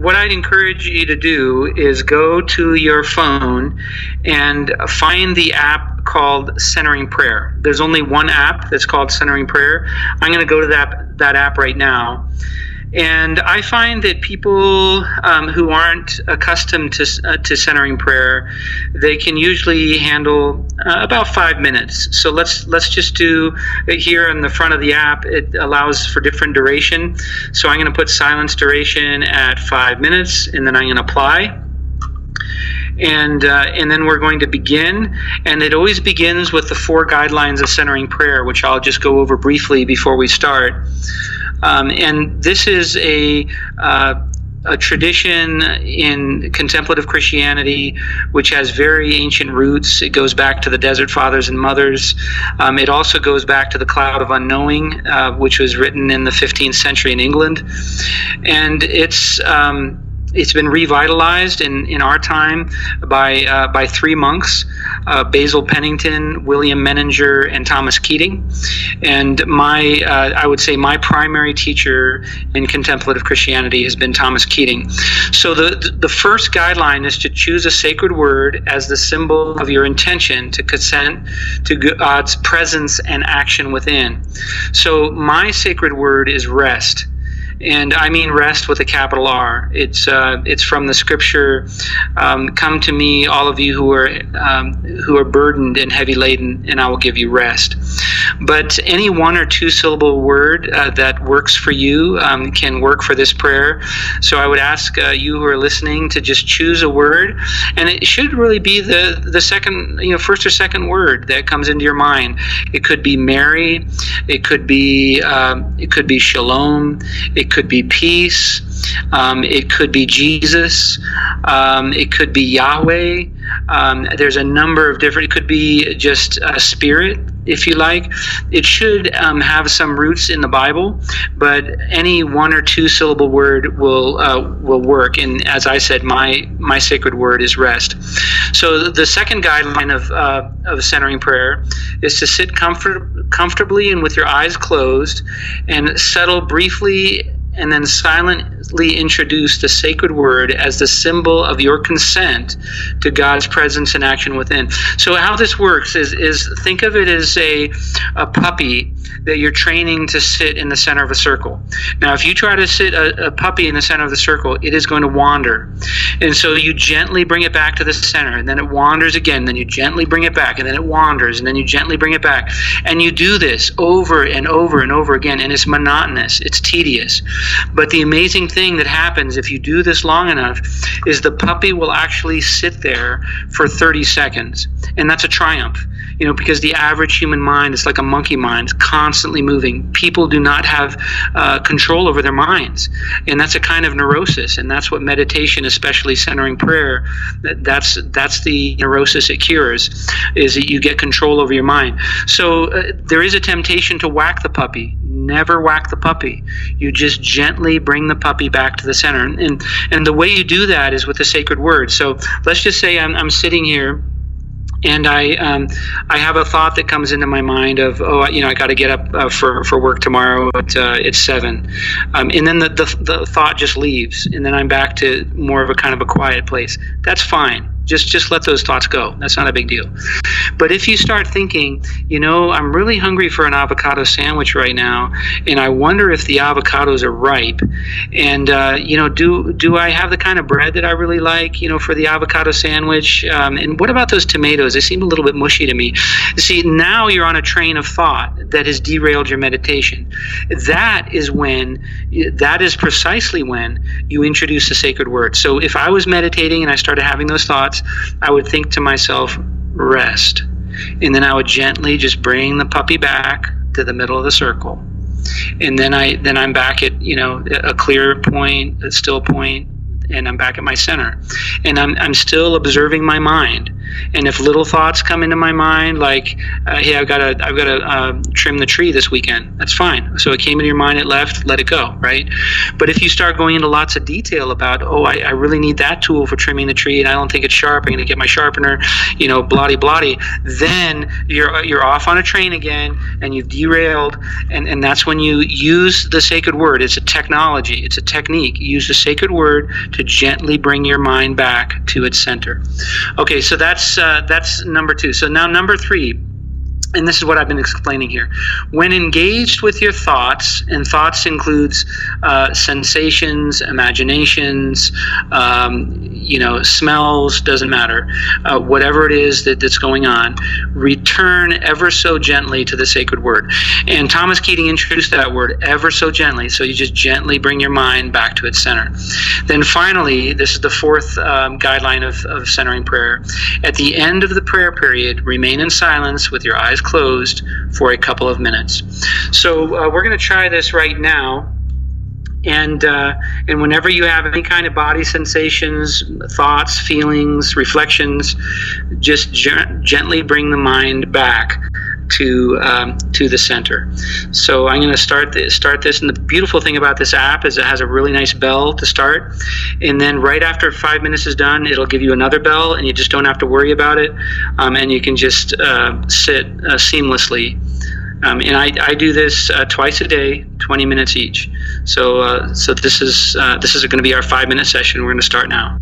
what I'd encourage you to do is go to your phone and find the app called Centering Prayer. There's only one app that's called Centering Prayer. I'm going to go to that that app right now. And I find that people um, who aren't accustomed to, uh, to centering prayer, they can usually handle uh, about five minutes. So let's let's just do it here in the front of the app. It allows for different duration. So I'm going to put silence duration at five minutes, and then I'm going to apply and uh, and then we're going to begin and it always begins with the four guidelines of centering prayer which i'll just go over briefly before we start um, and this is a uh, a tradition in contemplative Christianity which has very ancient roots. It goes back to the Desert Fathers and Mothers. Um, it also goes back to the Cloud of Unknowing, uh, which was written in the 15th century in England. And it's. Um, it's been revitalized in, in our time by uh, by three monks, uh, Basil Pennington, William Meninger, and Thomas Keating. And my uh, I would say my primary teacher in contemplative Christianity has been Thomas Keating. So the the first guideline is to choose a sacred word as the symbol of your intention to consent to God's presence and action within. So my sacred word is rest and I mean rest with a capital R. It's uh, it's from the scripture. Um, Come to me, all of you who are um, who are burdened and heavy laden, and I will give you rest. But any one or two syllable word uh, that works for you um, can work for this prayer. So I would ask uh, you who are listening to just choose a word, and it should really be the the second, you know, first or second word that comes into your mind. It could be Mary. It could be um, it could be Shalom. It could be peace. Um, it could be Jesus. Um, it could be Yahweh. Um, there's a number of different. It could be just a spirit, if you like. It should um, have some roots in the Bible, but any one or two syllable word will uh, will work. And as I said, my my sacred word is rest. So the second guideline of uh, of centering prayer is to sit comfort, comfortably and with your eyes closed, and settle briefly and then silently introduce the sacred word as the symbol of your consent to God's presence and action within. So how this works is is think of it as a a puppy that you're training to sit in the center of a circle. Now, if you try to sit a, a puppy in the center of the circle, it is going to wander. And so you gently bring it back to the center, and then it wanders again, then you gently bring it back, and then it wanders, and then you gently bring it back. And you do this over and over and over again, and it's monotonous, it's tedious. But the amazing thing that happens if you do this long enough is the puppy will actually sit there for 30 seconds. And that's a triumph, you know, because the average human mind is like a monkey mind, constantly moving. People do not have uh, control over their minds. And that's a kind of neurosis. And that's what meditation, especially centering prayer, that's, that's the neurosis it cures, is that you get control over your mind. So uh, there is a temptation to whack the puppy. Never whack the puppy. You just gently bring the puppy back to the center. And, and the way you do that is with the sacred word. So let's just say I'm, I'm sitting here and I um, I have a thought that comes into my mind of oh you know I got to get up uh, for, for work tomorrow at uh, it's seven, um, and then the, the the thought just leaves, and then I'm back to more of a kind of a quiet place. That's fine. Just just let those thoughts go. That's not a big deal. But if you start thinking, you know, I'm really hungry for an avocado sandwich right now, and I wonder if the avocados are ripe, and uh, you know, do do I have the kind of bread that I really like, you know, for the avocado sandwich? Um, and what about those tomatoes? They seem a little bit mushy to me. See, now you're on a train of thought that has derailed your meditation. That is when, that is precisely when you introduce the sacred word. So if I was meditating and I started having those thoughts I would think to myself, rest. And then I would gently just bring the puppy back to the middle of the circle. And then I then I'm back at, you know, a clear point, a still point, and I'm back at my center. And I'm, I'm still observing my mind. And if little thoughts come into my mind, like, uh, "Hey, I've got to, I've got to uh, trim the tree this weekend," that's fine. So it came into your mind, it left, let it go, right? But if you start going into lots of detail about, "Oh, I, I really need that tool for trimming the tree, and I don't think it's sharp. I'm going to get my sharpener," you know, bloody bloody, then you're you're off on a train again, and you've derailed, and and that's when you use the sacred word. It's a technology, it's a technique. Use the sacred word to gently bring your mind back to its center. Okay, so that's uh, that's number two. So now number three and this is what I've been explaining here. When engaged with your thoughts, and thoughts includes uh, sensations, imaginations, um, you know, smells, doesn't matter, uh, whatever it is that, that's going on, return ever so gently to the sacred word. And Thomas Keating introduced that word ever so gently. So you just gently bring your mind back to its center. Then finally, this is the fourth um, guideline of, of centering prayer. At the end of the prayer period, remain in silence with your eyes closed for a couple of minutes. So uh, we're going to try this right now. And uh, and whenever you have any kind of body sensations, thoughts, feelings, reflections, just ge- gently bring the mind back to um, to the center. So I'm going to start this, start this, and the beautiful thing about this app is it has a really nice bell to start, and then right after five minutes is done, it'll give you another bell, and you just don't have to worry about it, um, and you can just uh, sit uh, seamlessly. Um, and I, I do this uh, twice a day, 20 minutes each. So uh, so this is uh, this is going to be our five minute session. We're going to start now.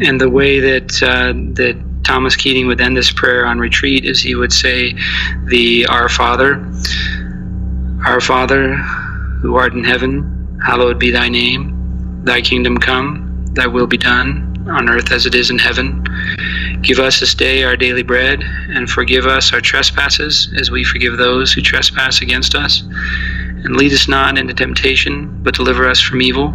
And the way that uh, that Thomas Keating would end this prayer on retreat is he would say, "The Our Father, Our Father, who art in heaven, hallowed be Thy name. Thy kingdom come. Thy will be done on earth as it is in heaven. Give us this day our daily bread, and forgive us our trespasses as we forgive those who trespass against us." And lead us not into temptation, but deliver us from evil.